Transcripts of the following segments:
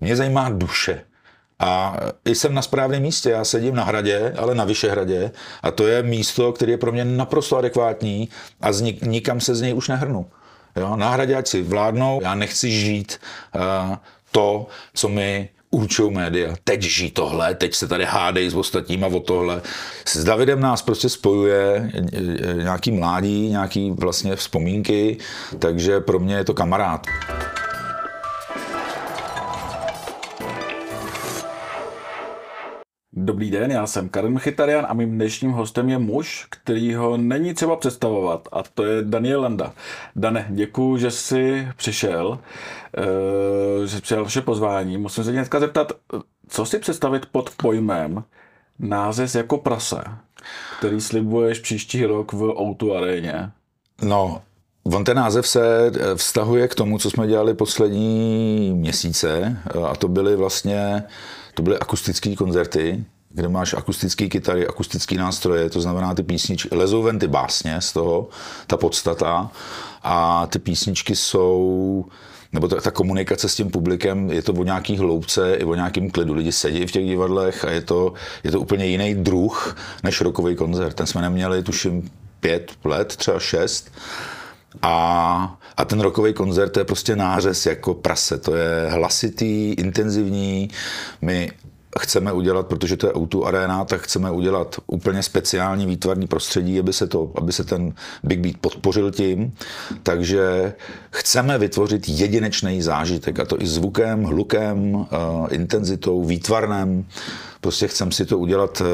Mě zajímá duše. A jsem na správném místě, já sedím na hradě, ale na Vyšehradě a to je místo, které je pro mě naprosto adekvátní a z nik, nikam se z něj už nehrnu. Jo, na hradě ať si vládnou, já nechci žít uh, to, co mi určují média. Teď žij tohle, teď se tady hádej s ostatníma o tohle. S Davidem nás prostě spojuje nějaký mládí, nějaký vlastně vzpomínky, takže pro mě je to kamarád. Dobrý den, já jsem Karim Chytarian a mým dnešním hostem je muž, který ho není třeba představovat a to je Daniel Landa. Dane, děkuji, že jsi přišel, eh, že jsi přijal vaše pozvání. Musím se dneska zeptat, co si představit pod pojmem název jako prase, který slibuješ příští rok v Outu aréně? No, On ten název se vztahuje k tomu, co jsme dělali poslední měsíce a to byly vlastně to byly akustické koncerty, kde máš akustické kytary, akustické nástroje, to znamená ty písničky, lezou ven ty básně z toho, ta podstata a ty písničky jsou nebo ta, ta komunikace s tím publikem, je to o nějaký hloubce, i o nějakým klidu. Lidi sedí v těch divadlech a je to, je to úplně jiný druh než rokový koncert. Ten jsme neměli, tuším, pět let, třeba šest. A, a ten rokový koncert to je prostě nářez jako prase. To je hlasitý, intenzivní. My chceme udělat, protože to je o Arena, tak chceme udělat úplně speciální výtvarný prostředí, aby se, to, aby se ten Big Beat podpořil tím. Takže chceme vytvořit jedinečný zážitek, a to i zvukem, hlukem, uh, intenzitou, výtvarnem. Prostě chcem si to udělat uh,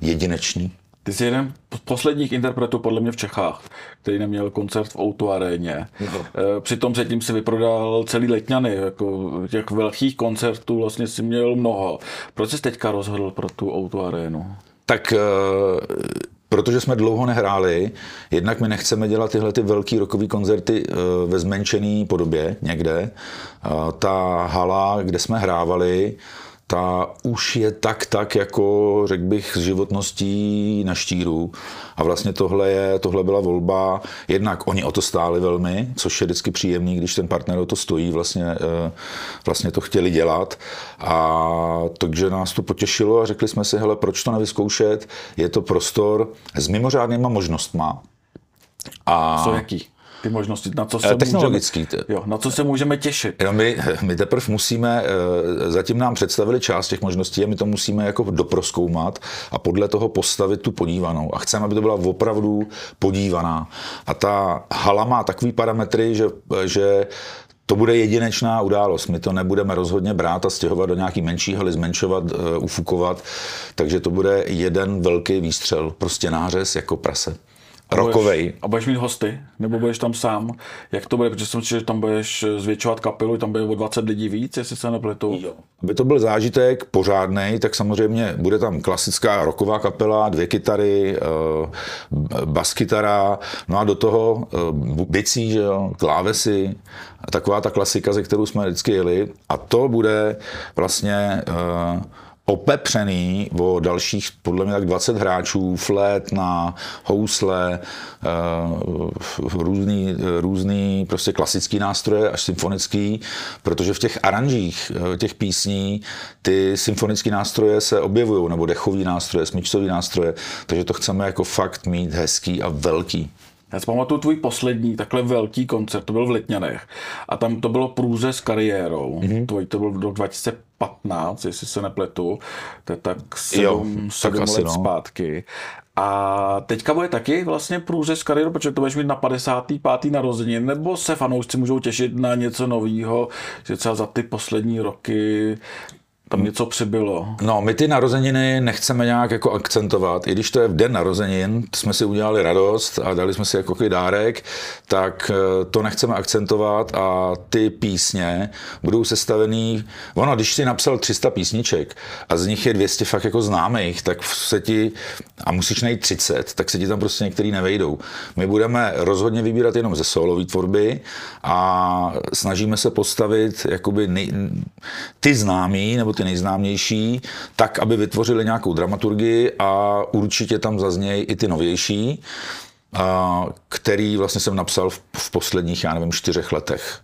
jedinečný. Ty jsi jeden z posledních interpretů podle mě v Čechách, který neměl koncert v Outu aréně. No. Přitom předtím si vyprodal celý letňany, jako těch velkých koncertů vlastně si měl mnoho. Proč jsi teďka rozhodl pro tu Outu arénu? Tak uh protože jsme dlouho nehráli, jednak my nechceme dělat tyhle ty velký rokový koncerty eh, ve zmenšené podobě někde. Ta hala, kde jsme hrávali, ta už je tak, tak jako, řekl bych, s životností na štíru. A vlastně tohle, je, tohle byla volba, jednak oni o to stáli velmi, což je vždycky příjemný, když ten partner o to stojí, vlastně, eh, vlastně to chtěli dělat. A takže nás to potěšilo a řekli jsme si, hele, proč to nevyzkoušet? Je to prostor s mimořádnýma možnostma. A... Co jaký? Ty možnosti, na co se Technologický. Můžeme, jo, na co se můžeme těšit. Jo, my, my teprve musíme, eh, zatím nám představili část těch možností a my to musíme jako doproskoumat a podle toho postavit tu podívanou. A chceme, aby to byla opravdu podívaná. A ta hala má takový parametry, že, že to bude jedinečná událost. My to nebudeme rozhodně brát a stěhovat do nějaký menší haly, zmenšovat, eh, ufukovat. Takže to bude jeden velký výstřel, prostě nářez jako prase rokovej. A budeš mít hosty? Nebo budeš tam sám? Jak to bude? Protože jsem si, že tam budeš zvětšovat kapelu, tam bude o 20 lidí víc, jestli se nepletu. Jo. Aby to byl zážitek pořádný, tak samozřejmě bude tam klasická roková kapela, dvě kytary, eh, baskytara, no a do toho eh, bicí, že jo, klávesy, taková ta klasika, ze kterou jsme vždycky jeli. A to bude vlastně uh, opepřený o dalších, podle mě tak 20 hráčů, flet na housle, eh, různý, různý prostě klasický nástroje až symfonický, protože v těch aranžích eh, těch písní ty symfonické nástroje se objevují, nebo dechový nástroje, smyčcový nástroje, takže to chceme jako fakt mít hezký a velký. Já si pamatuju tvůj poslední takhle velký koncert, to byl v Letňanech. A tam to bylo průze s kariérou. Mm-hmm. Tvoj to byl rok 2015, jestli se nepletu. To je tak sedm, jo, sedm tak let no. zpátky. A teďka bude taky vlastně průze s kariérou, protože to budeš mít na 55. narozeniny, nebo se fanoušci můžou těšit na něco nového, že třeba za ty poslední roky tam něco přibylo. No, my ty narozeniny nechceme nějak jako akcentovat. I když to je v den narozenin, jsme si udělali radost a dali jsme si jako dárek, tak eh, to nechceme akcentovat a ty písně budou sestavený, ono, když si napsal 300 písniček a z nich je 200 fakt jako známých, tak se ti, a musíš najít 30, tak se ti tam prostě některý nevejdou. My budeme rozhodně vybírat jenom ze solové tvorby a snažíme se postavit jakoby nej, ty známý nebo ty ty nejznámější, tak, aby vytvořili nějakou dramaturgii a určitě tam zaznějí i ty novější, který vlastně jsem napsal v, v posledních, já nevím, čtyřech letech.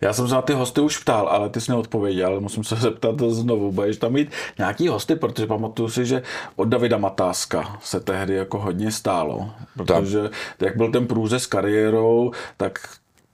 Já jsem se na ty hosty už ptal, ale ty jsi neodpověděl, musím se zeptat znovu. Budeš tam mít nějaký hosty, protože pamatuju si, že od Davida Matáska se tehdy jako hodně stálo. Protože tak. jak byl ten průřez kariérou, tak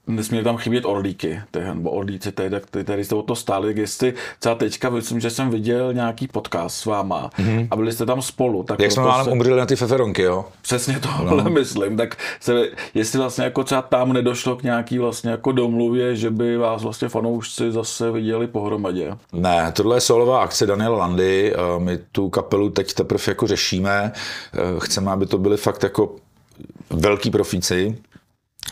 nesmí tam chybět orlíky, nebo orlíci, tady, tady jste o to stáli, jestli třeba teďka, myslím, že jsem viděl nějaký podcast s váma mm-hmm. a byli jste tam spolu. Tak Jak jsme málem se... umřeli na ty feferonky, jo? Přesně tohle no. myslím, tak se, jestli vlastně jako třeba tam nedošlo k nějaký vlastně jako domluvě, že by vás vlastně fanoušci zase viděli pohromadě. Ne, tohle je solová akce Daniela Landy, my tu kapelu teď teprve jako řešíme, eh, chceme, aby to byly fakt jako velký profíci,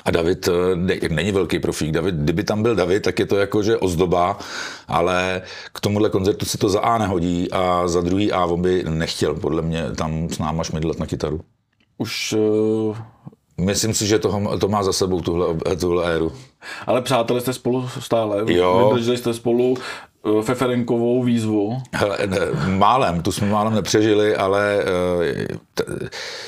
a David eh, ne, není velký profík. David, kdyby tam byl David, tak je to jako, že ozdoba, ale k tomuhle koncertu se to za A nehodí a za druhý A on by nechtěl podle mě tam s náma šmidlat na kytaru. Už uh... Myslím si, že toho, to má za sebou tuhle, tuhle éru. Ale přátelé jste spolu stále, jo. vydrželi jste spolu Feferenkovou výzvu? Hele, ne, málem, tu jsme málem nepřežili, ale eh, t,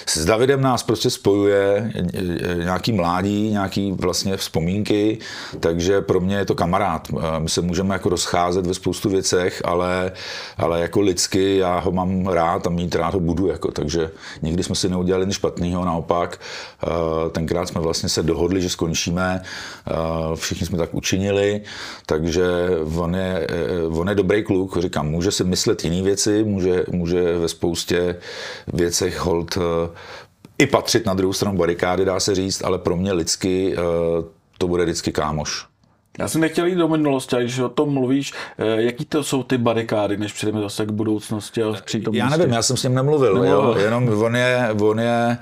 s Davidem nás prostě spojuje eh, nějaký mládí, nějaký vlastně vzpomínky, takže pro mě je to kamarád. My se můžeme jako rozcházet ve spoustu věcech, ale, ale jako lidsky já ho mám rád a mít rád ho budu, jako, takže nikdy jsme si neudělali nic špatného, naopak tenkrát jsme vlastně se dohodli, že skončíme, všichni jsme tak učinili, takže on je Eh, on je dobrý kluk, říkám, může si myslet jiné věci, může, může ve spoustě věcech hold eh, i patřit na druhou stranu barikády, dá se říct, ale pro mě lidsky eh, to bude vždycky kámoš. Já jsem nechtěl jít do minulosti, ale když o tom mluvíš, jaký to jsou ty barikády, než přejdeme zase k budoucnosti a přítomnosti? Já nevím, já jsem s ním nemluvil, nemluvil. Jo, jenom on je, on je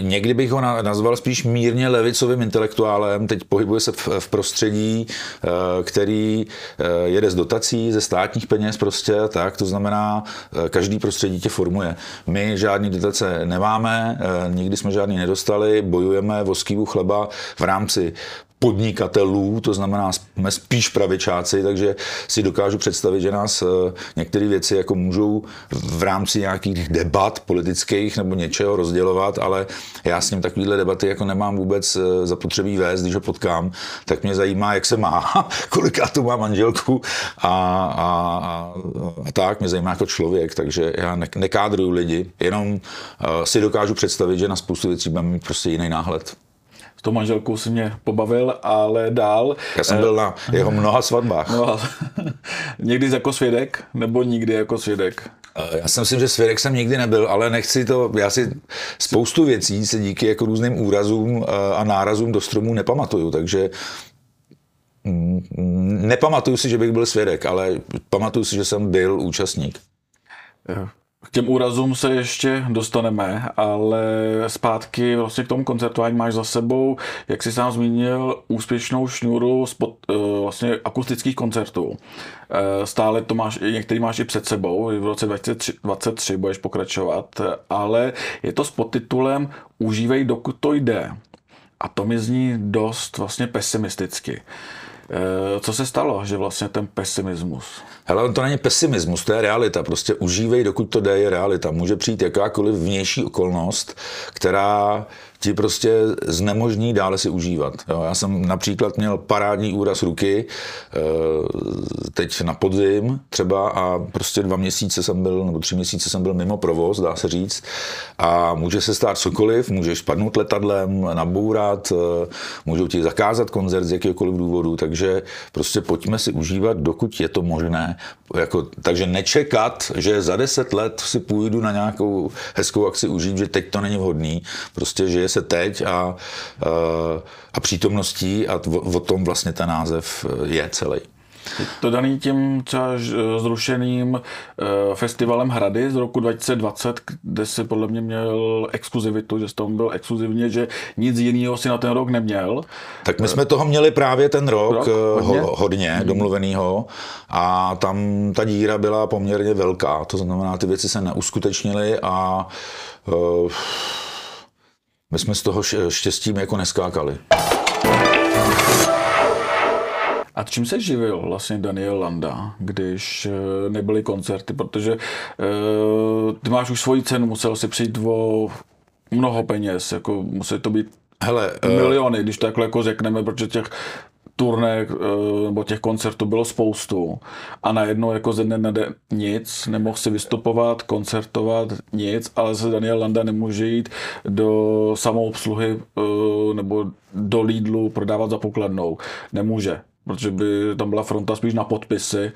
Někdy bych ho nazval spíš mírně levicovým intelektuálem, teď pohybuje se v, v prostředí, eh, který eh, jede z dotací, ze státních peněz prostě, tak, to znamená, eh, každý prostředí tě formuje. My žádný dotace nemáme, nikdy jsme žádný nedostali, bojujeme o skývu chleba v rámci podnikatelů, to znamená, jsme spíš pravičáci, takže si dokážu představit, že nás eh, některé věci jako můžou v rámci nějakých debat politických nebo něčeho rozdělovat, ale já s ním takovýhle debaty jako nemám vůbec eh, zapotřebí vést, když ho potkám, tak mě zajímá, jak se má, koliká tu má manželku a, a, a, a tak, mě zajímá jako člověk, takže já ne, nekádruju lidi, jenom uh, si dokážu představit, že na spoustu věcí budeme mít prostě jiný náhled s tou manželkou si mě pobavil, ale dál. Já jsem byl na jeho mnoha svatbách. No, někdy jako svědek, nebo nikdy jako svědek? Eh, já si myslím, že svědek jsem nikdy nebyl, ale nechci to, já si spoustu věcí se díky jako různým úrazům eh, a nárazům do stromů nepamatuju, takže mm, nepamatuju si, že bych byl svědek, ale pamatuju si, že jsem byl účastník. K těm úrazům se ještě dostaneme, ale zpátky vlastně k tomu koncertování máš za sebou, jak jsi sám zmínil, úspěšnou šňůru spod, eh, vlastně akustických koncertů. Eh, stále to máš, některý máš i před sebou, v roce 2023 budeš pokračovat, ale je to s podtitulem Užívej, dokud to jde. A to mi zní dost vlastně pesimisticky. Eh, co se stalo, že vlastně ten pesimismus? Hele, to není pesimismus, to je realita. Prostě užívej, dokud to jde, je realita. Může přijít jakákoliv vnější okolnost, která ti prostě znemožní dále si užívat. Jo, já jsem například měl parádní úraz ruky, eh, teď na podzim třeba a prostě dva měsíce jsem byl, nebo tři měsíce jsem byl mimo provoz, dá se říct. A může se stát cokoliv, můžeš spadnout letadlem, nabourat, eh, můžou ti zakázat koncert z jakéhokoliv důvodu, takže prostě pojďme si užívat, dokud je to možné. Jako, takže nečekat, že za deset let si půjdu na nějakou hezkou akci užít, že teď to není vhodný. Prostě, že je se teď a, a přítomností a o tom vlastně ten název je celý. To daný tím třeba zrušeným eh, festivalem Hrady z roku 2020, kde si podle mě měl exkluzivitu, že tam byl exkluzivně, že nic jiného si na ten rok neměl. Tak my jsme toho měli právě ten rok, rok eh, hodně, ho, hodně hmm. domluvenýho a tam ta díra byla poměrně velká, to znamená, ty věci se neuskutečnily a uh, my jsme z toho štěstím jako neskákali. A čím se živil vlastně Daniel Landa, když eh, nebyly koncerty? Protože uh, ty máš už svoji cenu, musel si přijít o mnoho peněz, jako musí to být Hele, miliony, uh, když takhle jako řekneme, protože těch turné eh, nebo těch koncertů bylo spoustu a najednou jako ze dne na den nic, nemohl si vystupovat, koncertovat, nic, ale se Daniel Landa nemůže jít do samoobsluhy eh, nebo do Lidlu prodávat za pokladnou. Nemůže, protože by tam byla fronta spíš na podpisy,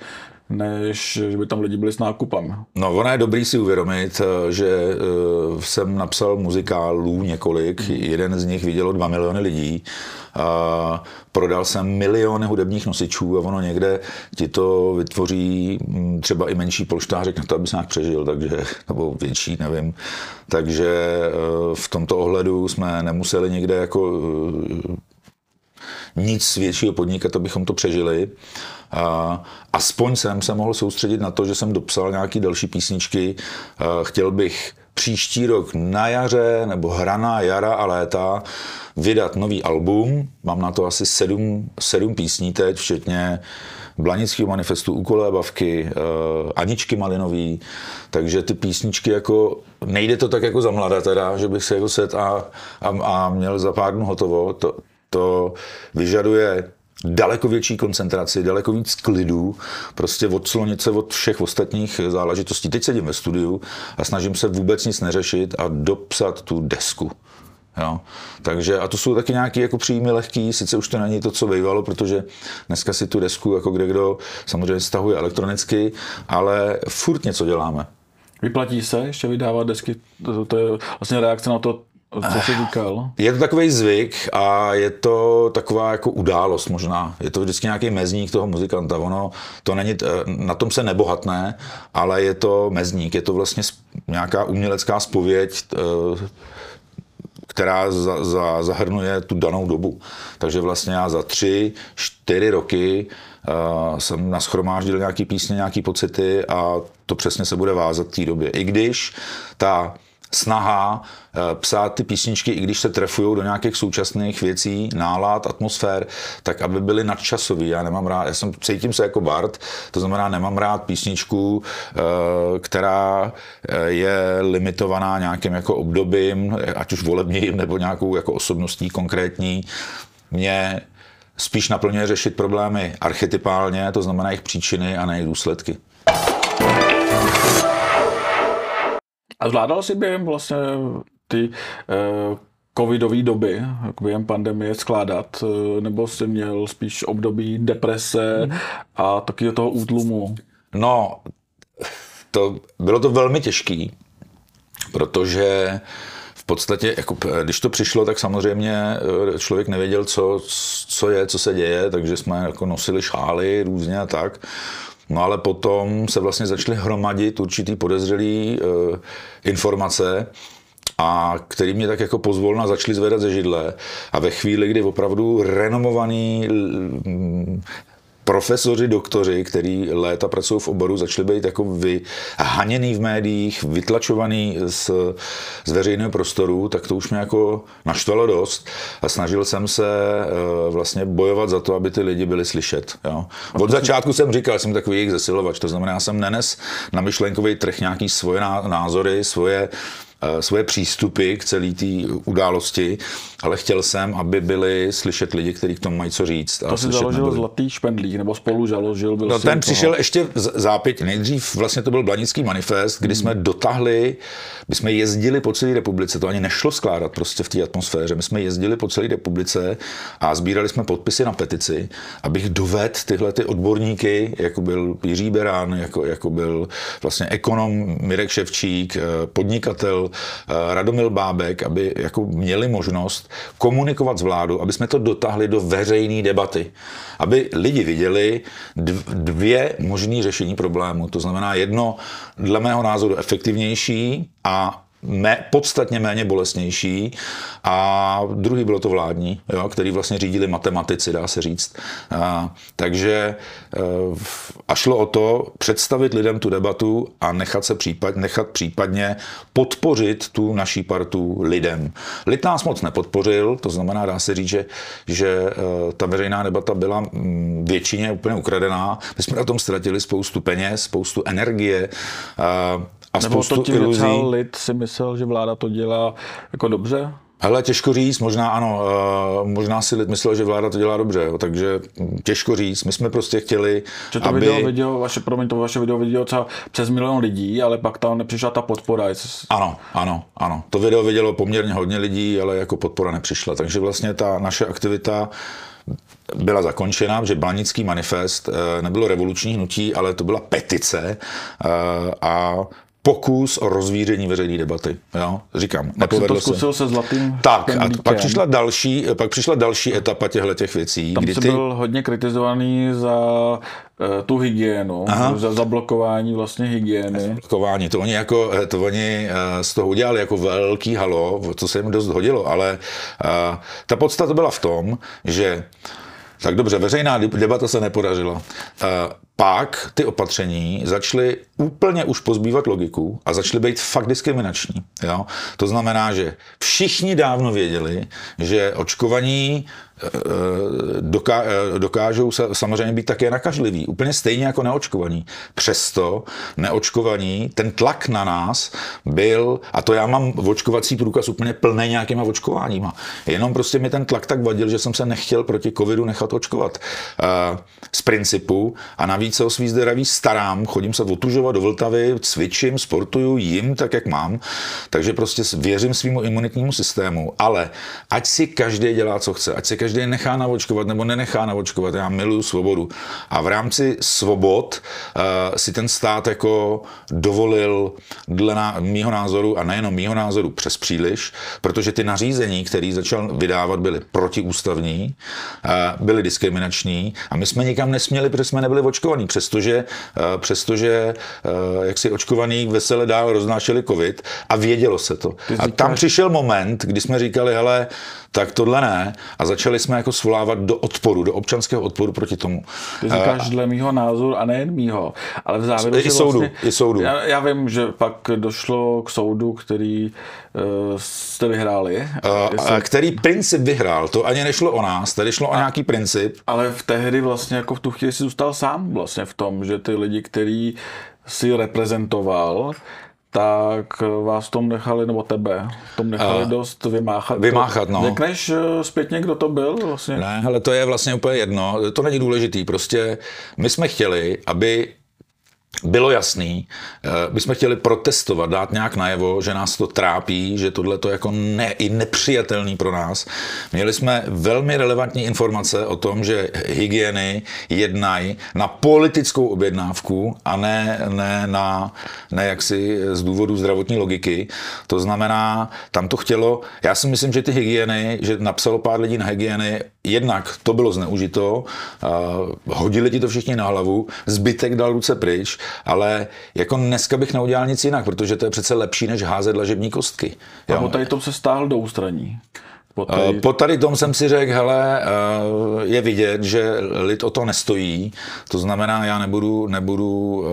než že by tam lidi byli s nákupem. No, ono je dobrý si uvědomit, eh, že jsem napsal muzikálů několik, hmm. jeden z nich vidělo dva miliony lidí, uh, prodal jsem miliony hudebních nosičů a ono někde ti to vytvoří hm, třeba i menší polštářek na to, aby se nějak přežil, takže, nebo větší, nevím. Takže uh, v tomto ohledu jsme nemuseli někde jako uh, nic většího podnikat, abychom to přežili. A aspoň jsem se mohl soustředit na to, že jsem dopsal nějaký další písničky. Chtěl bych příští rok na jaře nebo hraná jara a léta vydat nový album. Mám na to asi sedm, sedm písní teď, včetně Blanického manifestu, Úkolé bavky, Aničky Malinový, takže ty písničky jako, nejde to tak jako za mlada teda, že bych se jako set a, a, a měl za pár dnů hotovo. To, to vyžaduje daleko větší koncentraci, daleko víc klidu, prostě odslonit se od všech ostatních záležitostí. Teď sedím ve studiu a snažím se vůbec nic neřešit a dopsat tu desku. Jo. Takže a to jsou taky nějaké jako příjmy lehký, sice už to není to, co bývalo, protože dneska si tu desku jako kde kdo samozřejmě stahuje elektronicky, ale furt něco děláme. Vyplatí se ještě vydávat desky? To, to je vlastně reakce na to, co jsi říkal? Je to takový zvyk a je to taková jako událost možná. Je to vždycky nějaký mezník toho muzikanta. Ono to není, na tom se nebohatné, ale je to mezník. Je to vlastně nějaká umělecká spověď, která za, za, zahrnuje tu danou dobu. Takže vlastně já za tři, čtyři roky uh, jsem naschromáždil nějaký písně, nějaký pocity a to přesně se bude vázat té době. I když ta snaha eh, psát ty písničky, i když se trefují do nějakých současných věcí, nálad, atmosfér, tak aby byly nadčasový. Já nemám rád, já jsem, cítím se jako Bart, to znamená, nemám rád písničku, eh, která eh, je limitovaná nějakým jako obdobím, ať už volebním nebo nějakou jako osobností konkrétní. Mě spíš naplňuje řešit problémy archetypálně, to znamená jejich příčiny a ne jejich důsledky. A zvládal si během vlastně ty uh, covidové doby, během pandemie skládat, uh, nebo jsi měl spíš období deprese mm. a taky toho útlumu? No, to, bylo to velmi těžký, protože v podstatě, jako, když to přišlo, tak samozřejmě eh, člověk nevěděl, co, co je, co se děje, takže jsme jako nosili šály různě a tak. No ale potom se vlastně začaly hromadit určitý podezřelý e, informace, a který mě tak jako pozvolna začali zvedat ze židle. A ve chvíli, kdy opravdu renomovaný profesoři, doktoři, který léta pracují v oboru, začali být jako vyhaněný v médiích, vytlačovaný z, z veřejného prostoru, tak to už mě jako naštvalo dost a snažil jsem se uh, vlastně bojovat za to, aby ty lidi byli slyšet. Jo. Od začátku jsem říkal, jsem takový jejich zesilovač, to znamená, já jsem nenes na myšlenkový trh nějaký svoje názory, svoje Eh, svoje přístupy k celé té události, ale chtěl jsem, aby byli slyšet lidi, kteří k tomu mají co říct. To si založil nebyli. Zlatý špendlík, nebo spolu založil. Byl no, ten toho... přišel ještě zápět. Nejdřív vlastně to byl Blanický manifest, kdy hmm. jsme dotáhli, my jsme jezdili po celé republice, to ani nešlo skládat prostě v té atmosféře, my jsme jezdili po celé republice a sbírali jsme podpisy na petici, abych dovedl tyhle ty odborníky, jako byl Jiří Berán, jako, jako byl vlastně ekonom Mirek Ševčík, eh, podnikatel Eh, Radomil Bábek, aby jako měli možnost komunikovat s vládou, aby jsme to dotáhli do veřejné debaty. Aby lidi viděli dvě možné řešení problému. To znamená jedno, dle mého názoru, efektivnější a mé, podstatně méně bolestnější a druhý bylo to vládní, jo, který vlastně řídili matematici, dá se říct. A, takže eh, a šlo o to představit lidem tu debatu a nechat se případ, nechat případně podpořit tu naší partu lidem. Lid nás moc nepodpořil, to znamená, dá se říct, že, že eh, ta veřejná debata byla většině úplně ukradená. My jsme na tom ztratili spoustu peněz, spoustu energie, a Nebo to tím iluzí. lid si myslel, že vláda to dělá jako dobře? Hele, těžko říct, možná ano, uh, možná si lid myslel, že vláda to dělá dobře, jo, takže těžko říct. My jsme prostě chtěli, že to aby... video, video, vaše, promiň, to vaše video vidělo třeba přes milion lidí, ale pak tam nepřišla ta podpora. Ano, ano, ano. To video vidělo poměrně hodně lidí, ale jako podpora nepřišla. Takže vlastně ta naše aktivita byla zakončena, že Blanický manifest eh, nebylo revoluční hnutí, ale to byla petice eh, a pokus o rozvíření veřejné debaty. Jo? Říkám, pak to zkusil se. se zlatým Tak, a pak přišla, další, pak přišla další etapa těchto těch věcí. Tam kdy ty... byl hodně kritizovaný za uh, tu hygienu, Aha. za zablokování vlastně hygieny. Zablokování, to oni, jako, eh, to oni uh, z toho udělali jako velký halo, co se jim dost hodilo, ale ta podstata byla v tom, že tak dobře, veřejná debata se nepodařila. Pak ty opatření začaly úplně už pozbývat logiku a začaly být fakt diskriminační. Jo? To znamená, že všichni dávno věděli, že očkovaní Eh, eh, dokážou samozřejmě být také nakažliví, úplně stejně jako neočkovaní. Přesto neočkovaní, ten tlak na nás byl, a to já mám očkovací průkaz úplně plný nějakýma očkováníma, jenom prostě mi ten tlak tak vadil, že jsem se nechtěl proti covidu nechat očkovat eh, z principu a navíc se o svý zdraví starám, chodím se otužovat do Vltavy, cvičím, sportuju, jim tak, jak mám, takže prostě věřím svýmu imunitnímu systému, ale ať si každý dělá, co chce, ať si každý nechá navočkovat nebo nenechá navočkovat. Já miluju svobodu. A v rámci svobod uh, si ten stát jako dovolil dle na, mýho názoru, a nejenom mýho názoru, přes příliš, protože ty nařízení, které začal vydávat, byly protiústavní, uh, byly diskriminační a my jsme nikam nesměli, protože jsme nebyli očkovaní, přestože, uh, přestože uh, jak si očkovaný veselé dál roznášeli covid a vědělo se to. A tam přišel moment, kdy jsme říkali, hele, tak tohle ne. A začali jsme jako svolávat do odporu, do občanského odporu proti tomu. Ty říkáš dle mýho názoru a nejen mýho, ale v závěru... I soudu, vlastně, i soudu. Já, já vím, že pak došlo k soudu, který uh, jste vyhráli. Uh, jestli... Který princip vyhrál, to ani nešlo o nás, tady šlo a, o nějaký princip. Ale v tehdy vlastně jako v tu chvíli si zůstal sám vlastně v tom, že ty lidi, který si reprezentoval, tak vás tom nechali, nebo tebe, tom nechali uh, dost vymáchat. Vymáchat, no. Řekneš eh, zpětně, kdo to byl vlastně? Ne, ale to je vlastně úplně jedno, to není důležitý, prostě my jsme chtěli, aby bylo jasný, eh, my jsme chtěli protestovat, dát nějak najevo, že nás to trápí, že tohle to jako ne, i nepřijatelný pro nás. Měli jsme velmi relevantní informace o tom, že hygieny jednají na politickou objednávku a ne, ne na ne jaksi z důvodu zdravotní logiky. To znamená, tam to chtělo, já si myslím, že ty hygieny, že napsalo pár lidí na hygieny, jednak to bylo zneužito, hodili ti to všichni na hlavu, zbytek dal ruce pryč, ale jako dneska bych neudělal nic jinak, protože to je přece lepší, než házet lažební kostky. Jo? A tady tom se stáhl do ústraní. Po tady... po tady tom jsem si řekl, hele, je vidět, že lid o to nestojí, to znamená, já nebudu, nebudu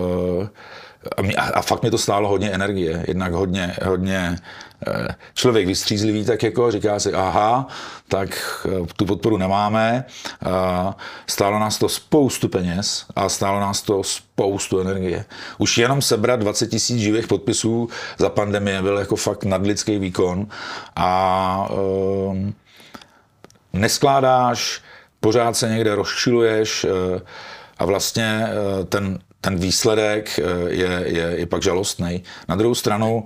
a, a fakt mě to stálo hodně energie, jednak hodně, hodně eh, člověk vystřízlivý, tak jako říká si, aha, tak eh, tu podporu nemáme, stálo nás to spoustu peněz a stálo nás to spoustu energie. Už jenom sebrat 20 tisíc živých podpisů za pandemie byl jako fakt nadlidský výkon a neskládáš, pořád se někde rozčiluješ a vlastně ten, ten výsledek eh, je, je, je pak žalostný. Na druhou stranu,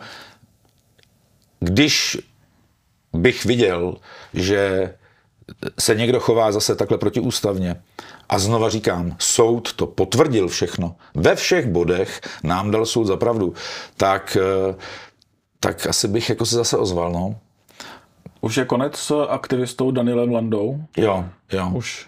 když bych viděl, že se někdo chová zase takhle protiústavně, a znova říkám, soud to potvrdil všechno. Ve všech bodech nám dal soud za pravdu. Tak, eh, tak asi bych jako se zase ozval, no. Už je konec s aktivistou Danielem Landou? Jo, jo. Už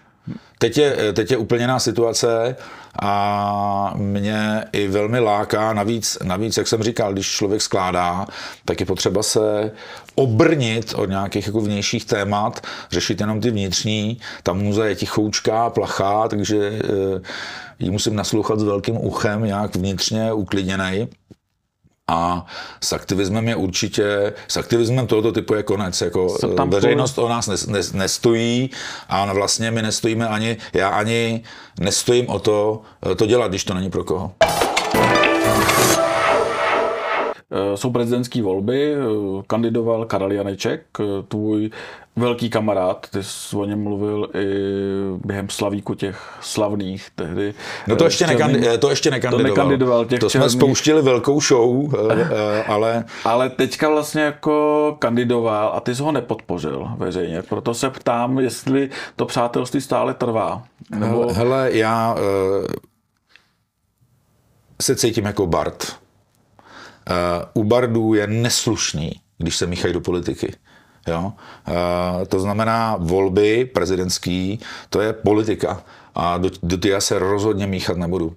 Teď je, teď je úplně jiná situace a mě i velmi láká, navíc, navíc, jak jsem říkal, když člověk skládá, tak je potřeba se obrnit od nějakých jako vnějších témat, řešit jenom ty vnitřní. Ta muze je tichoučká, plachá, takže e, ji musím naslouchat s velkým uchem, nějak vnitřně uklidněnej. A s aktivismem je určitě, s aktivismem tohoto typu je konec. Jako veřejnost o nás nes, nes, nestojí a vlastně my nestojíme ani, já ani nestojím o to, to dělat, když to není pro koho. Jsou prezidentské volby, kandidoval Karel Janeček, tvůj velký kamarád, ty jsi o něm mluvil i během slavíku těch slavných tehdy. No to ještě, nekandi- to ještě nekandidoval. To, nekandidoval těch to jsme černých. spouštili velkou show, ale... Ale teďka vlastně jako kandidoval a ty jsi ho nepodpořil veřejně, proto se ptám, jestli to přátelství stále trvá. Nebo... Hele, já se cítím jako Bart. Uh, u Bardů je neslušný, když se míchají do politiky. Jo? Uh, to znamená volby prezidentský, to je politika a do, do se rozhodně míchat nebudu.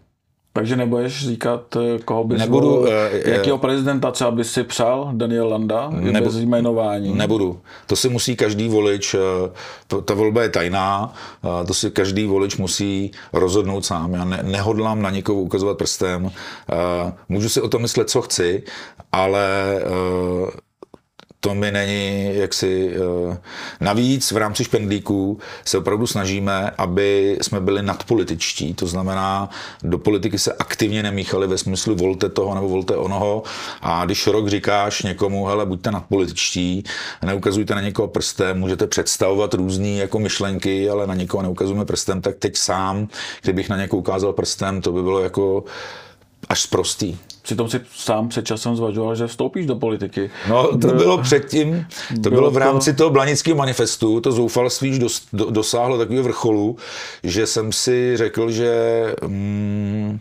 Takže nebudeš říkat, eh, koho bys Nebudu, vol, uh, jakýho prezidenta třeba bys si přál, Daniel Landa, nebu, bez jmenování? Nebudu. To si musí každý volič, to, ta volba je tajná, to si každý volič musí rozhodnout sám. Já ne, nehodlám na někoho ukazovat prstem. Můžu si o tom myslet, co chci, ale to mi není jaksi... Eh, navíc v rámci špendlíků se opravdu snažíme, aby jsme byli nadpolitičtí, to znamená, do politiky se aktivně nemíchali ve smyslu volte toho nebo volte onoho. A když rok říkáš někomu, hele, buďte nadpolitičtí, neukazujte na někoho prstem, můžete představovat různé jako myšlenky, ale na někoho neukazujeme prstem, tak teď sám, kdybych na někoho ukázal prstem, to by bylo jako až prostý. Přitom si sám před časem zvažoval, že vstoupíš do politiky. No, to bylo předtím, to bylo, bylo v rámci toho blanického manifestu, to zoufalství dos, do, dosáhlo takového vrcholu, že jsem si řekl, že... Mm,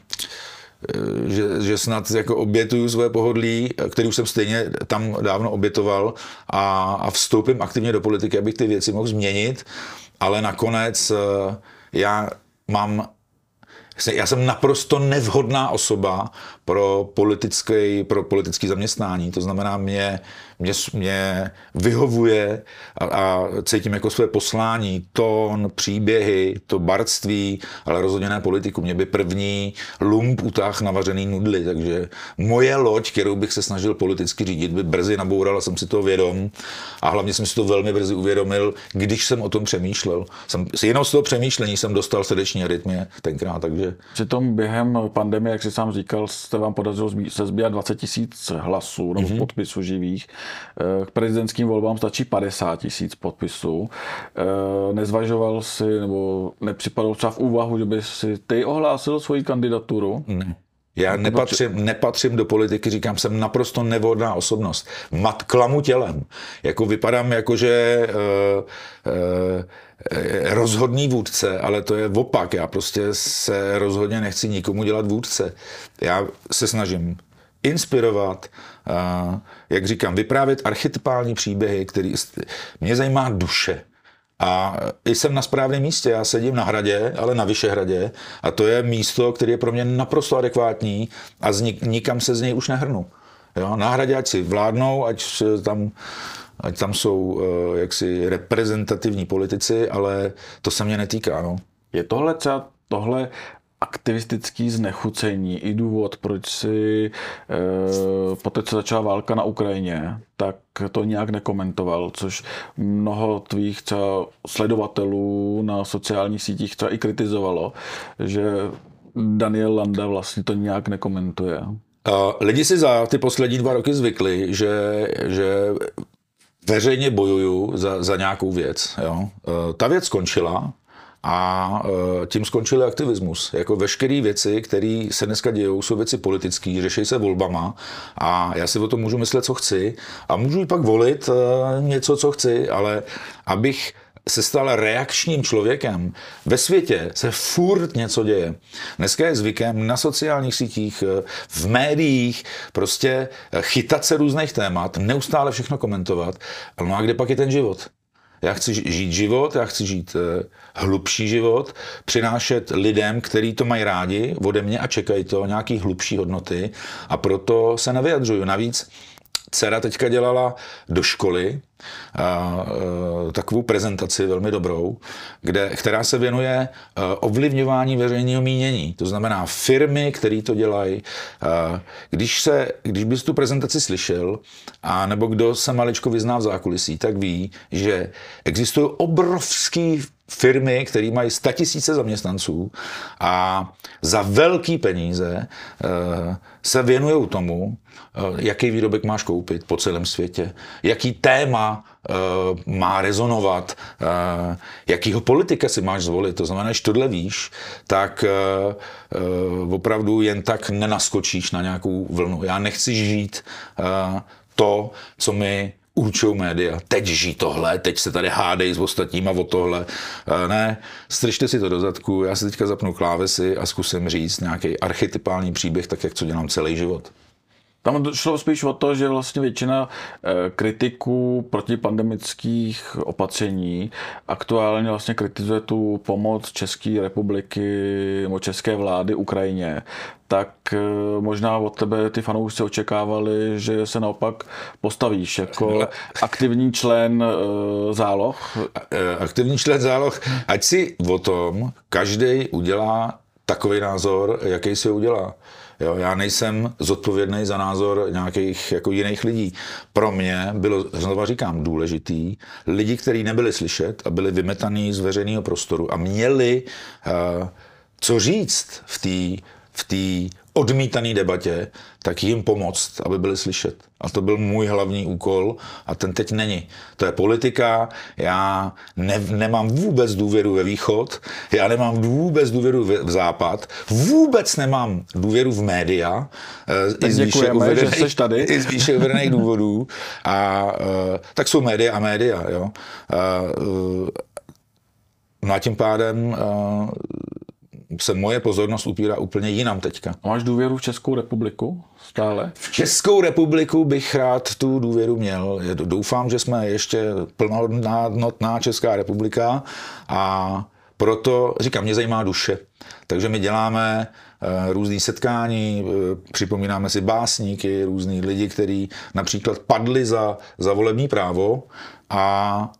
že, že snad jako obětuju své pohodlí, který už jsem stejně tam dávno obětoval a, a vstoupím aktivně do politiky, abych ty věci mohl změnit, ale nakonec eh, já mám já jsem naprosto nevhodná osoba pro politické, pro politické zaměstnání. To znamená, mě, mě, mě vyhovuje a, a cítím jako své poslání, tón, příběhy, to barství, ale rozhodně ne politiku. Mě by první lump utáh navařený nudly, takže moje loď, kterou bych se snažil politicky řídit, by brzy nabourala, jsem si toho vědom a hlavně jsem si to velmi brzy uvědomil, když jsem o tom přemýšlel. Jsem, jenom z toho přemýšlení jsem dostal srdeční arytmie tenkrát, takže... Přitom během pandemie, jak jsi sám říkal, jste vám podařilo se sbírat 20 tisíc hlasů nebo mm-hmm. podpisů živých. Eh, k prezidentským volbám stačí 50 tisíc podpisů. Eh, nezvažoval si nebo nepřipadal třeba v úvahu, že by si ty ohlásil svoji kandidaturu? Ne. Já nepatřím, nepatřím do politiky, říkám, jsem naprosto nevhodná osobnost. Mat klamu tělem. Jako vypadám jako, že uh, uh, rozhodný vůdce, ale to je opak. Já prostě se rozhodně nechci nikomu dělat vůdce. Já se snažím inspirovat, jak říkám, vyprávět archetypální příběhy, který mě zajímá duše. A jsem na správném místě, já sedím na hradě, ale na Vyšehradě a to je místo, které je pro mě naprosto adekvátní a z nik, nikam se z něj už nehrnu. Jo, na hradě ať si vládnou, ať tam ať tam jsou eh, jaksi reprezentativní politici, ale to se mě netýká. No. Je tohle třeba tohle aktivistický znechucení i důvod, proč si e, poté, co začala válka na Ukrajině, tak to nějak nekomentoval, což mnoho tvých třeba sledovatelů na sociálních sítích třeba i kritizovalo, že Daniel Landa vlastně to nějak nekomentuje. Lidi si za ty poslední dva roky zvykli, že, že veřejně bojuju za, za nějakou věc. Jo. E, ta věc skončila a e, tím skončil aktivismus. Jako veškeré věci, které se dneska dějou, jsou věci politické, řeší se volbama a já si o tom můžu myslet, co chci a můžu i pak volit e, něco, co chci, ale abych se stal reakčním člověkem. Ve světě se furt něco děje. Dneska je zvykem na sociálních sítích, v médiích, prostě chytat se různých témat, neustále všechno komentovat. No a kde pak je ten život? Já chci žít život, já chci žít eh, hlubší život, přinášet lidem, kteří to mají rádi ode mě a čekají to, nějaký hlubší hodnoty a proto se nevyjadřuju. Navíc dcera teďka dělala do školy a, a, takovou prezentaci velmi dobrou, kde, která se věnuje ovlivňování veřejného mínění. To znamená firmy, které to dělají. A, když, se, když bys tu prezentaci slyšel, a nebo kdo se maličko vyzná v zákulisí, tak ví, že existují obrovský firmy, které mají tisíce zaměstnanců a za velký peníze se věnují tomu, jaký výrobek máš koupit po celém světě, jaký téma uh, má rezonovat, uh, jakýho politika si máš zvolit. To znamená, že tohle víš, tak opravdu jen tak nenaskočíš na nějakou vlnu. Já nechci žít to, co mi určují média. Teď žij tohle, teď se tady hádej s ostatníma o tohle. Ne, stržte si to do zadku, já si teďka zapnu klávesy a zkusím říct nějaký archetypální příběh, tak jak co dělám celý život. Tam šlo spíš o to, že vlastně většina eh, kritiků protipandemických opatření aktuálně vlastně kritizuje tu pomoc České republiky nebo české vlády Ukrajině. Tak eh, možná od tebe ty fanoušci očekávali, že se naopak postavíš jako aktivní člen eh, záloh. Aktivní člen záloh, ať si o tom každý udělá takový názor, jaký si udělá. Jo, já nejsem zodpovědný za názor nějakých jako jiných lidí. Pro mě bylo, znovu říkám, důležitý lidi, kteří nebyli slyšet a byli vymetaný z veřejného prostoru a měli uh, co říct v té v odmítané debatě, tak jim pomoct, aby byli slyšet. A to byl můj hlavní úkol a ten teď není. To je politika, já ne, nemám vůbec důvěru ve východ, já nemám vůbec důvěru v, v západ, vůbec nemám důvěru v média, eh, i z výše uvedených, že tady. I z výše uvedených důvodů. A uh, tak jsou média a média. Jo. Uh, no a tím pádem se moje pozornost upírá úplně jinam teďka. A máš důvěru v Českou republiku stále? V Českou republiku bych rád tu důvěru měl. Doufám, že jsme ještě plnohodnotná Česká republika a proto, říkám, mě zajímá duše. Takže my děláme uh, různý setkání, uh, připomínáme si básníky, různý lidi, kteří například padli za, za volební právo a,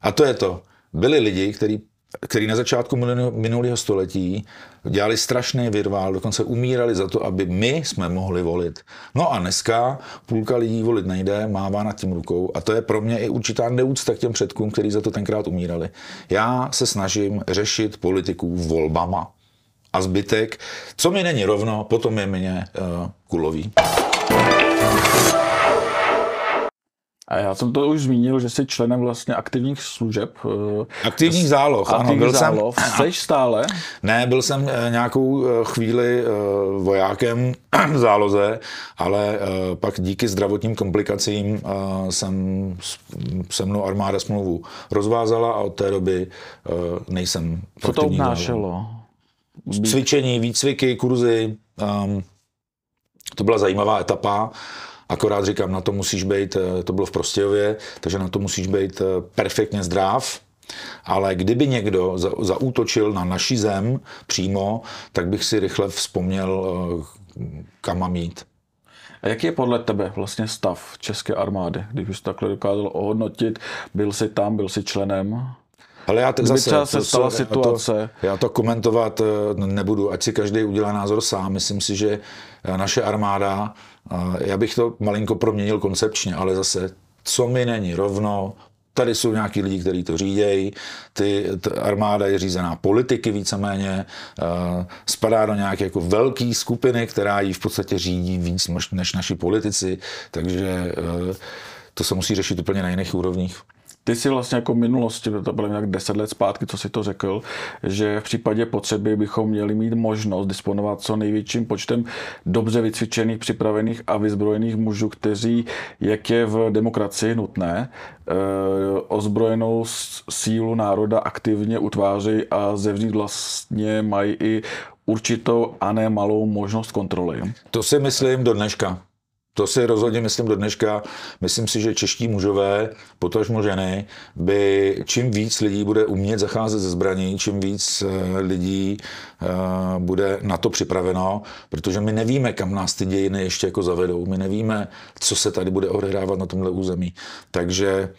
a to je to. Byli lidi, kteří který na začátku minulého století dělali strašný virvál, dokonce umírali za to, aby my jsme mohli volit. No a dneska půlka lidí volit nejde, mává nad tím rukou a to je pro mě i určitá neúcta k těm předkům, kteří za to tenkrát umírali. Já se snažím řešit politiku volbama a zbytek, co mi není rovno, potom je mě uh, kulový. A já jsem to už zmínil, že jsi členem vlastně aktivních služeb. Eh, aktivních záloh, ano. Byl záloh. jsem, Jsi stále? Ne, byl jsem eh, nějakou eh, chvíli vojákem v záloze, ale pak díky zdravotním komplikacím jsem se mnou armáda smlouvu rozvázala a od té doby nejsem Co to obnášelo? Cvičení, výcviky, kurzy. Um, to byla zajímavá etapa. Akorát říkám, na to musíš být, eh, to bylo v Prostějově, takže na to musíš být eh, perfektně zdrav, ale kdyby někdo za, zaútočil na naši zem přímo, tak bych si rychle vzpomněl, eh, kam mám jít. A jaký je podle tebe vlastně stav České armády, když už takhle dokázal ohodnotit? Byl jsi tam, byl jsi členem? Ale já teď zase, třeba se stala to, situace. Já to, já to komentovat nebudu, ať si každý udělá názor sám. Myslím si, že naše armáda já bych to malinko proměnil koncepčně, ale zase, co mi není rovno, tady jsou nějaký lidi, kteří to řídějí, ty, armáda je řízená politiky víceméně, uh, spadá do nějaké jako velké skupiny, která ji v podstatě řídí víc než naši politici, takže uh, to se musí řešit úplně na jiných úrovních. Ty si vlastně jako minulosti, to bylo nějak deset let zpátky, co si to řekl, že v případě potřeby bychom měli mít možnost disponovat co největším počtem dobře vycvičených, připravených a vyzbrojených mužů, kteří, jak je v demokracii nutné, eh, ozbrojenou sílu národa aktivně utvářejí a zevnitř vlastně mají i určitou a ne malou možnost kontroly. To si myslím do dneška. To si rozhodně myslím do dneška. Myslím si, že čeští mužové, potažmo ženy, by čím víc lidí bude umět zacházet ze zbraní, čím víc eh, lidí eh, bude na to připraveno, protože my nevíme, kam nás ty dějiny ještě jako zavedou. My nevíme, co se tady bude odehrávat na tomhle území. Takže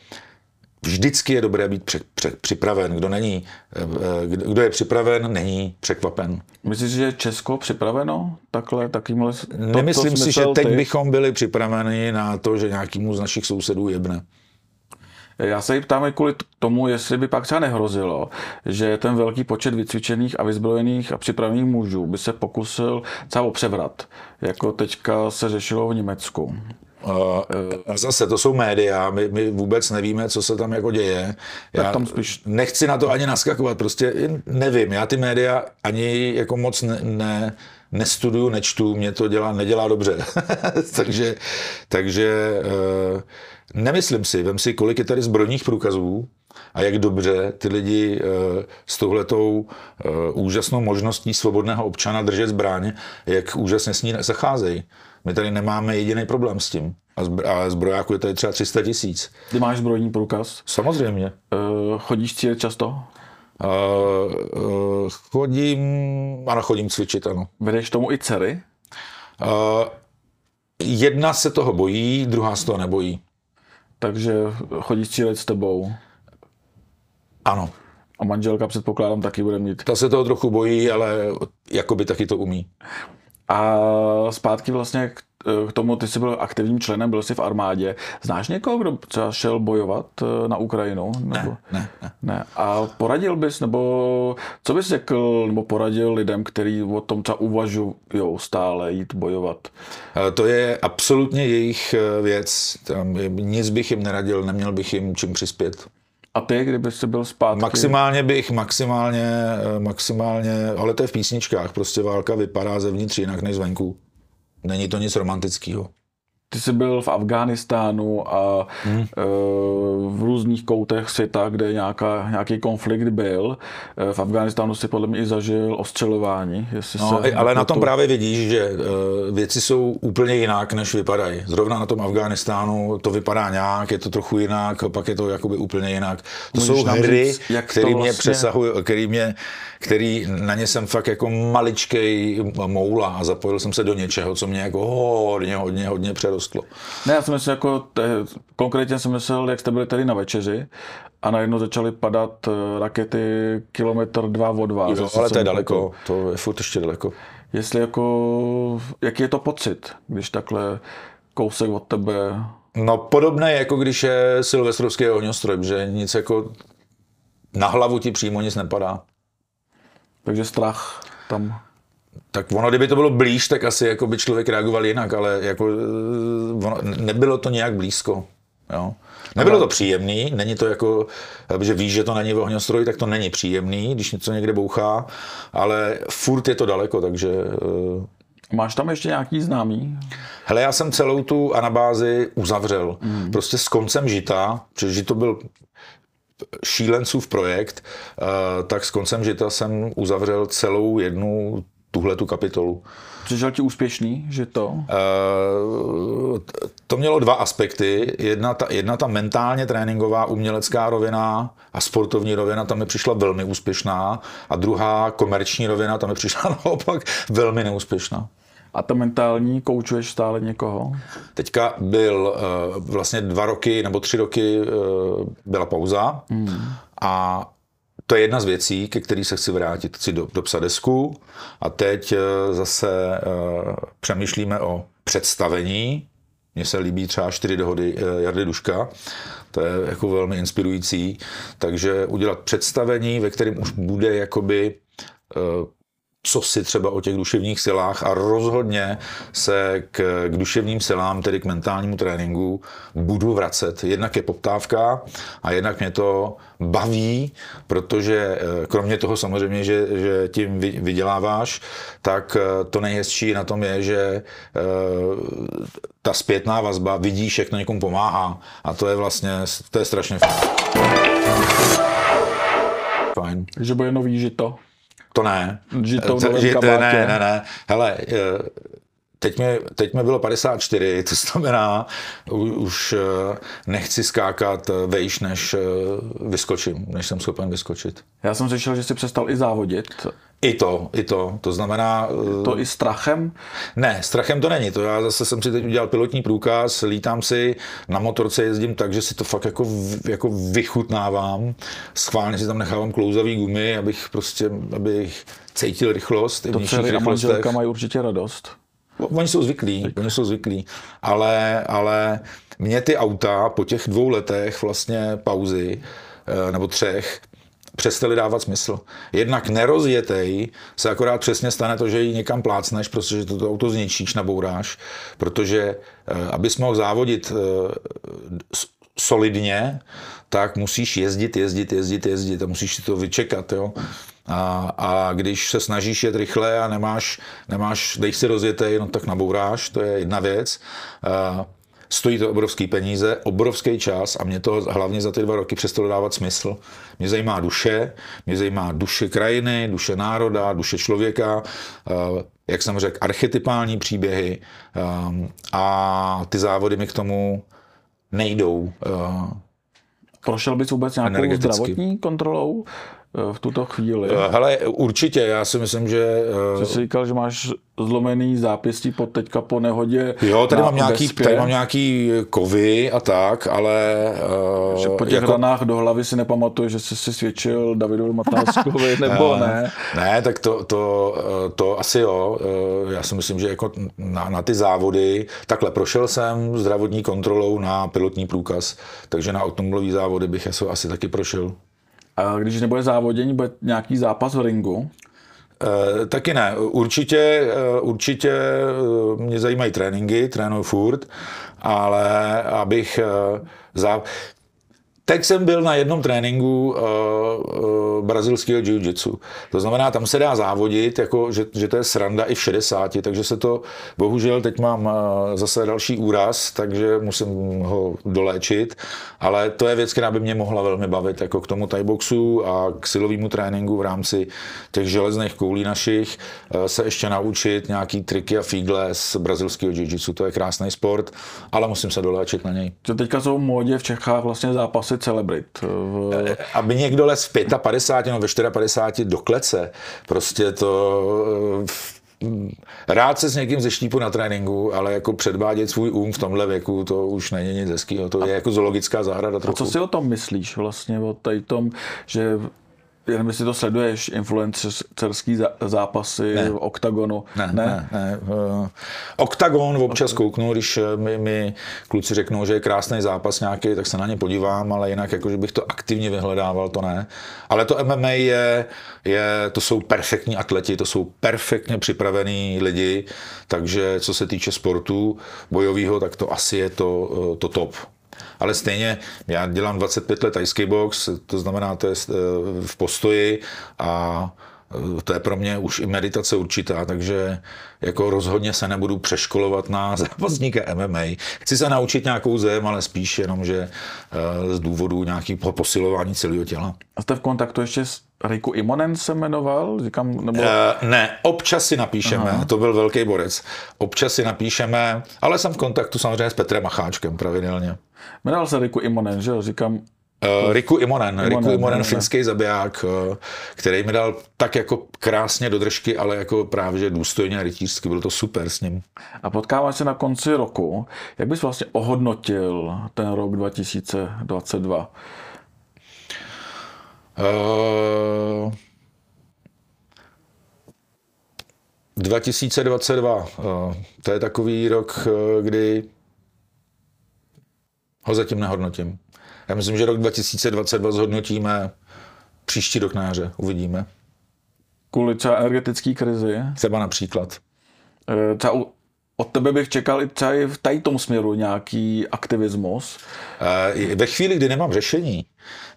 vždycky je dobré být připraven. Kdo není, eh, kdo je připraven, není překvapen. Myslíš, že je Česko připraveno takhle, takýmhle? To, Nemyslím si, že teď ty? bychom byli připraveni na to, že nějakýmu z našich sousedů jebne. Já se jí ptám kvůli tomu, jestli by pak třeba nehrozilo, že ten velký počet vycvičených a vyzbrojených a připravených mužů by se pokusil třeba o převrat, jako teďka se řešilo v Německu. Zase to jsou média, my, my vůbec nevíme, co se tam jako děje. Já tam spíš... nechci na to ani naskakovat, prostě nevím. Já ty média ani jako moc ne, ne, nestuduju, nečtu, mě to dělá, nedělá dobře. takže takže uh, nemyslím si, vem si, kolik je tady zbrojních průkazů a jak dobře ty lidi uh, s touhletou uh, úžasnou možností svobodného občana držet zbraň, jak úžasně s ní zacházejí. My tady nemáme jediný problém s tím. A, zbr- a zbrojáků je tady třeba 300 tisíc. Ty máš zbrojní průkaz? Samozřejmě. Uh, chodíš cílit často? Uh, uh, chodím, ano, chodím cvičit, ano. Vedeš tomu i dcery? Uh, jedna se toho bojí, druhá se toho nebojí. Takže chodí cílit s tebou? Ano. A manželka předpokládám taky bude mít. Ta se toho trochu bojí, ale jakoby taky to umí. A zpátky vlastně k k tomu, ty jsi byl aktivním členem, byl jsi v armádě. Znáš někoho, kdo třeba šel bojovat eh, na Ukrajinu? Nebo, ne, ne, ne. A poradil bys, nebo co bys řekl, nebo poradil lidem, kteří o tom třeba uvažují stále jít bojovat? Eh, to je absolutně jejich eh, věc. Tam nic bych jim neradil, neměl bych jim čím přispět. A ty, kdyby jsi byl zpátky? Maximálně bych, maximálně, maximálně, ale to je v písničkách, prostě válka vypadá zevnitř jinak než zvenku. Není to nic romantického. Ty jsi byl v Afghánistánu a hmm. v různých koutech světa, kde nějaká, nějaký konflikt byl. E, v Afghánistánu si podle mě i zažil ostřelování. Jestli no, se ale na tom to... právě vidíš, že e, věci jsou úplně jinak, než vypadají. Zrovna na tom Afghánistánu to vypadá nějak, je to trochu jinak, pak je to jakoby úplně jinak. To Můžeš jsou hry, které vlastně... mě přesahují, které mě který na ně jsem fakt jako maličkej moula a zapojil jsem se do něčeho, co mě jako hodně, hodně, hodně přerostlo. Ne, já jsem myslel jako, te, konkrétně jsem myslel, jak jste byli tady na večeři a najednou začaly padat eh, rakety kilometr dva od vás. Jo, ale to je daleko, to je furt ještě daleko. Jestli jako, jaký je to pocit, když takhle kousek od tebe No podobné, jako když je silvestrovský ohňostroj, že nic jako na hlavu ti přímo nic nepadá. Takže strach tam tak ono, kdyby to bylo blíž, tak asi jako by člověk reagoval jinak, ale jako, eh, ono, nebylo to nějak blízko. Jo. Nebylo to příjemný, není to jako, že víš, že to není v ohňostroj, tak to není příjemný, když něco někde bouchá, ale furt je to daleko, takže... Eh, Máš tam ještě nějaký známý? Hele, já jsem celou tu anabázi uzavřel. Mm. Prostě s koncem žita, protože to byl šílencův projekt, eh, tak s koncem žita jsem uzavřel celou jednu tuhle tu kapitolu. Přišel ti úspěšný, že to? Uh, to mělo dva aspekty. Jedna ta, jedna ta mentálně tréninková umělecká rovina a sportovní rovina, tam mi přišla velmi úspěšná. A druhá komerční rovina, tam mi přišla naopak velmi neúspěšná. A ta mentální, koučuješ stále někoho? Teďka byl uh, vlastně dva roky nebo tři roky uh, byla pauza hmm. a to je jedna z věcí, ke který se chci vrátit. Chci do, dopsat desku a teď uh, zase uh, přemýšlíme o představení. Mně se líbí třeba čtyři dohody uh, Jardy Duška, to je jako velmi inspirující. Takže udělat představení, ve kterém už bude jakoby uh, co si třeba o těch duševních silách a rozhodně se k, k duševním silám, tedy k mentálnímu tréninku, budu vracet. Jednak je poptávka a jednak mě to baví, protože eh, kromě toho samozřejmě, že, že tím vyděláváš, tak eh, to nejhezčí na tom je, že eh, ta zpětná vazba, vidíš, jak to někomu pomáhá a to je vlastně, to je strašně fajn. Že bude nový žito. To ne. Že to že, ne, ne, ne. Hele, eh, teď mi, teď mi bylo 54, to znamená, už eh, nechci skákat eh, vejš, než vyskočím, než jsem schopen vyskočit. Já jsem řešil, že jsi přestal i závodit. I to, i to. To znamená... To i strachem? Ne, strachem to není. To já zase jsem si teď udělal pilotní průkaz, lítám si, na motorce jezdím tak, že si to fakt jako, jako vychutnávám. Schválně si tam nechávám klouzavý gumy, abych prostě, abych cítil rychlost. To dcery a manželka mají určitě radost. Oni jsou zvyklí, oni jsou zvyklí, ale, ale mě ty auta po těch dvou letech vlastně pauzy, eh, nebo třech, přestali dávat smysl. Jednak nerozjetej se akorát přesně stane to, že ji někam plácneš, protože to, to auto zničíš, nabouráš, protože eh, abys mohl závodit eh, solidně, tak musíš jezdit, jezdit, jezdit, jezdit a musíš si to vyčekat, jo. A, a když se snažíš jet rychle a nemáš, nemáš dej si rozjetej, no tak nabouráš, to je jedna věc. A, Stojí to obrovský peníze, obrovský čas a mě to hlavně za ty dva roky přestalo dávat smysl. Mě zajímá duše, mě zajímá duše krajiny, duše národa, duše člověka, jak jsem řekl, archetypální příběhy a ty závody mi k tomu nejdou. Prošel bys vůbec nějakou zdravotní kontrolou? Eh, v tuto chvíli? Eh, hele, určitě, já si myslím, že... Jsi si říkal, že máš zlomený zápěstí po teďka po nehodě Jo, tady, mám nějaký, tady mám nějaký kovy a tak, ale... Že po těch jako... ranách do hlavy si nepamatuje, že jsi si svědčil Davidovi Matáskovi, nebo ne? Ne, tak to, to, to asi jo. Já si myslím, že jako na, na ty závody, takhle prošel jsem zdravotní kontrolou na pilotní průkaz, takže na automobilový závody bych asi taky prošel. Když nebude závodění, bude nějaký zápas v ringu? E, taky ne. Určitě, eh, určitě eh, mě zajímají tréninky, trénuji furt, ale abych zá... Teď jsem byl na jednom tréninku uh, uh, brazilského jiu-jitsu. To znamená, tam se dá závodit, jako, že, že to je sranda i v 60, takže se to, bohužel teď mám uh, zase další úraz, takže musím ho doléčit, ale to je věc, která by mě mohla velmi bavit, jako k tomu boxu a k silovému tréninku v rámci těch železných koulí našich uh, se ještě naučit nějaký triky a fígle z brazilského jiu-jitsu. To je krásný sport, ale musím se doléčit na něj. To teďka jsou v módě v Čechách vlastně zápasy celebrit. V... Eh, aby někdo les v 55 nebo ve 54 do klece, prostě to eh, rád se s někým zeštípu na tréninku, ale jako předvádět svůj um v tomhle věku, to už není nic hezkého. To je jako zoologická zahrada trochu. A co si o tom myslíš vlastně, o tom, že nevím, jestli to sleduješ, influencerský zápasy ne. v OKTAGONu. Ne, ne, ne. ne. Uh, OKTAGON občas kouknu, když eh, mi, mi kluci řeknou, že je krásný zápas nějaký, tak se na ně podívám, ale jinak, jako, že bych to aktivně vyhledával, to ne. Ale to MMA je, je, to jsou perfektní atleti, to jsou perfektně připravení lidi, takže co se týče sportu bojového, tak to asi je to, eh, to top ale stejně já dělám 25 let tajský box, to znamená, to je eh, v postoji a to je pro mě už i meditace určitá, takže jako rozhodně se nebudu přeškolovat na zápasníka MMA. Chci se naučit nějakou zem, ale spíš jenom, že eh, z důvodu nějakého posilování celého těla. A jste v kontaktu ještě s Riku Imonen se jmenoval? Říkám, nebo... Uh, ne, občas si napíšeme, Aha. to byl velký borec. Občas si napíšeme, ale jsem v kontaktu samozřejmě s Petrem Macháčkem pravidelně. Jmenoval se Riku Imonen, že jo? Říkám, Uh, Riku Imonen, Imonen Riku Imonen, finský zabiják, uh, který mi dal tak jako krásně do držky, ale jako právě že důstojně a rytířsky, bylo to super s ním. A potkáváš se na konci roku, jak bys vlastně ohodnotil ten rok 2022? Uh, 2022, uh, to je takový rok, uh, kdy ho zatím nehodnotím. Já myslím, že rok 2022 zhodnotíme příští rok na jaře. Uvidíme. Kvůli třeba energetické krizi? Třeba například. E, třeba od tebe bych čekal i třeba i v tady tom směru nějaký aktivismus. E, ve chvíli, kdy nemám řešení,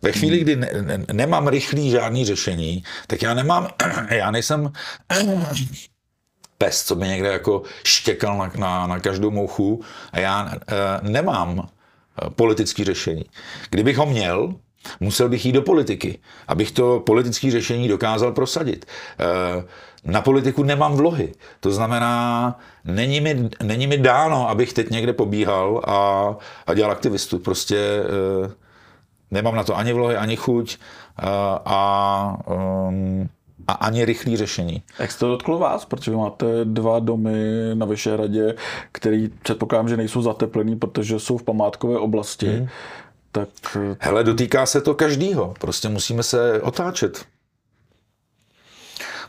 ve chvíli, kdy ne, ne, nemám rychlý žádný řešení, tak já nemám, já nejsem pes, co by někde jako štěkal na, na, na každou mouchu a já e, nemám politické řešení. Kdybych ho měl, musel bych jít do politiky, abych to politické řešení dokázal prosadit. Eh, na politiku nemám vlohy. To znamená, není mi, není mi dáno, abych teď někde pobíhal a, a dělal aktivistu. Prostě eh, nemám na to ani vlohy, ani chuť a, a um, a ani rychlé řešení. Jak se to dotklo vás? Protože máte dva domy na Vyšehradě, který předpokládám, že nejsou zateplený, protože jsou v památkové oblasti. Hmm. Tak... Hele, dotýká se to každýho. Prostě musíme se otáčet.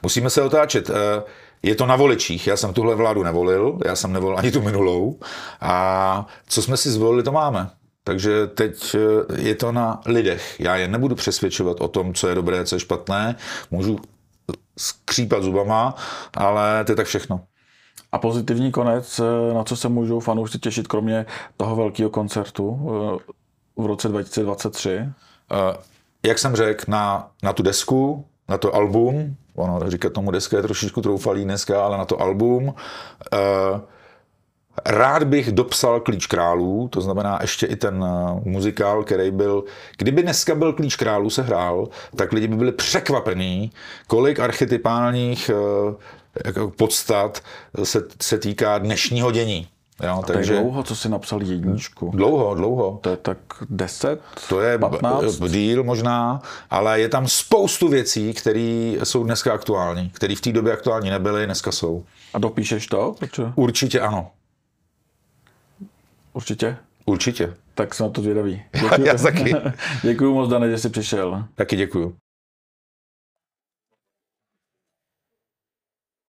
Musíme se otáčet. Eh, je to na voličích. Já jsem tuhle vládu nevolil, já jsem nevolil ani tu minulou. A co jsme si zvolili, to máme. Takže teď eh, je to na lidech. Já je nebudu přesvědčovat o tom, co je dobré, co je špatné. Můžu skřípat zubama, ale to je tak všechno. A pozitivní konec, eh, na co se můžou fanoušci těšit, kromě toho velkého koncertu eh, v roce 2023? Jak jsem řekl, na, na tu desku, na to album, ono říkat tomu deska je trošičku troufalý dneska, ale na to album, Rád bych dopsal Klíč králů, to znamená ještě i ten eh, muzikál, který byl, kdyby dneska byl Klíč králů se hrál, tak lidi by byli překvapení, kolik archetypálních eh, jako podstat se, se týká dnešního dění. Jo, a takže, dlouho, co jsi napsal jedničku. Dlouho, dlouho. To je tak 10, To je 15? díl možná, ale je tam spoustu věcí, které jsou dneska aktuální, které v té době aktuální nebyly, dneska jsou. A dopíšeš to? Proč? Určitě ano. Určitě? Určitě. Tak jsem na to zvědavý. Děkuji. Já, já taky. děkuji moc, Dane, že jsi přišel. Taky děkuji.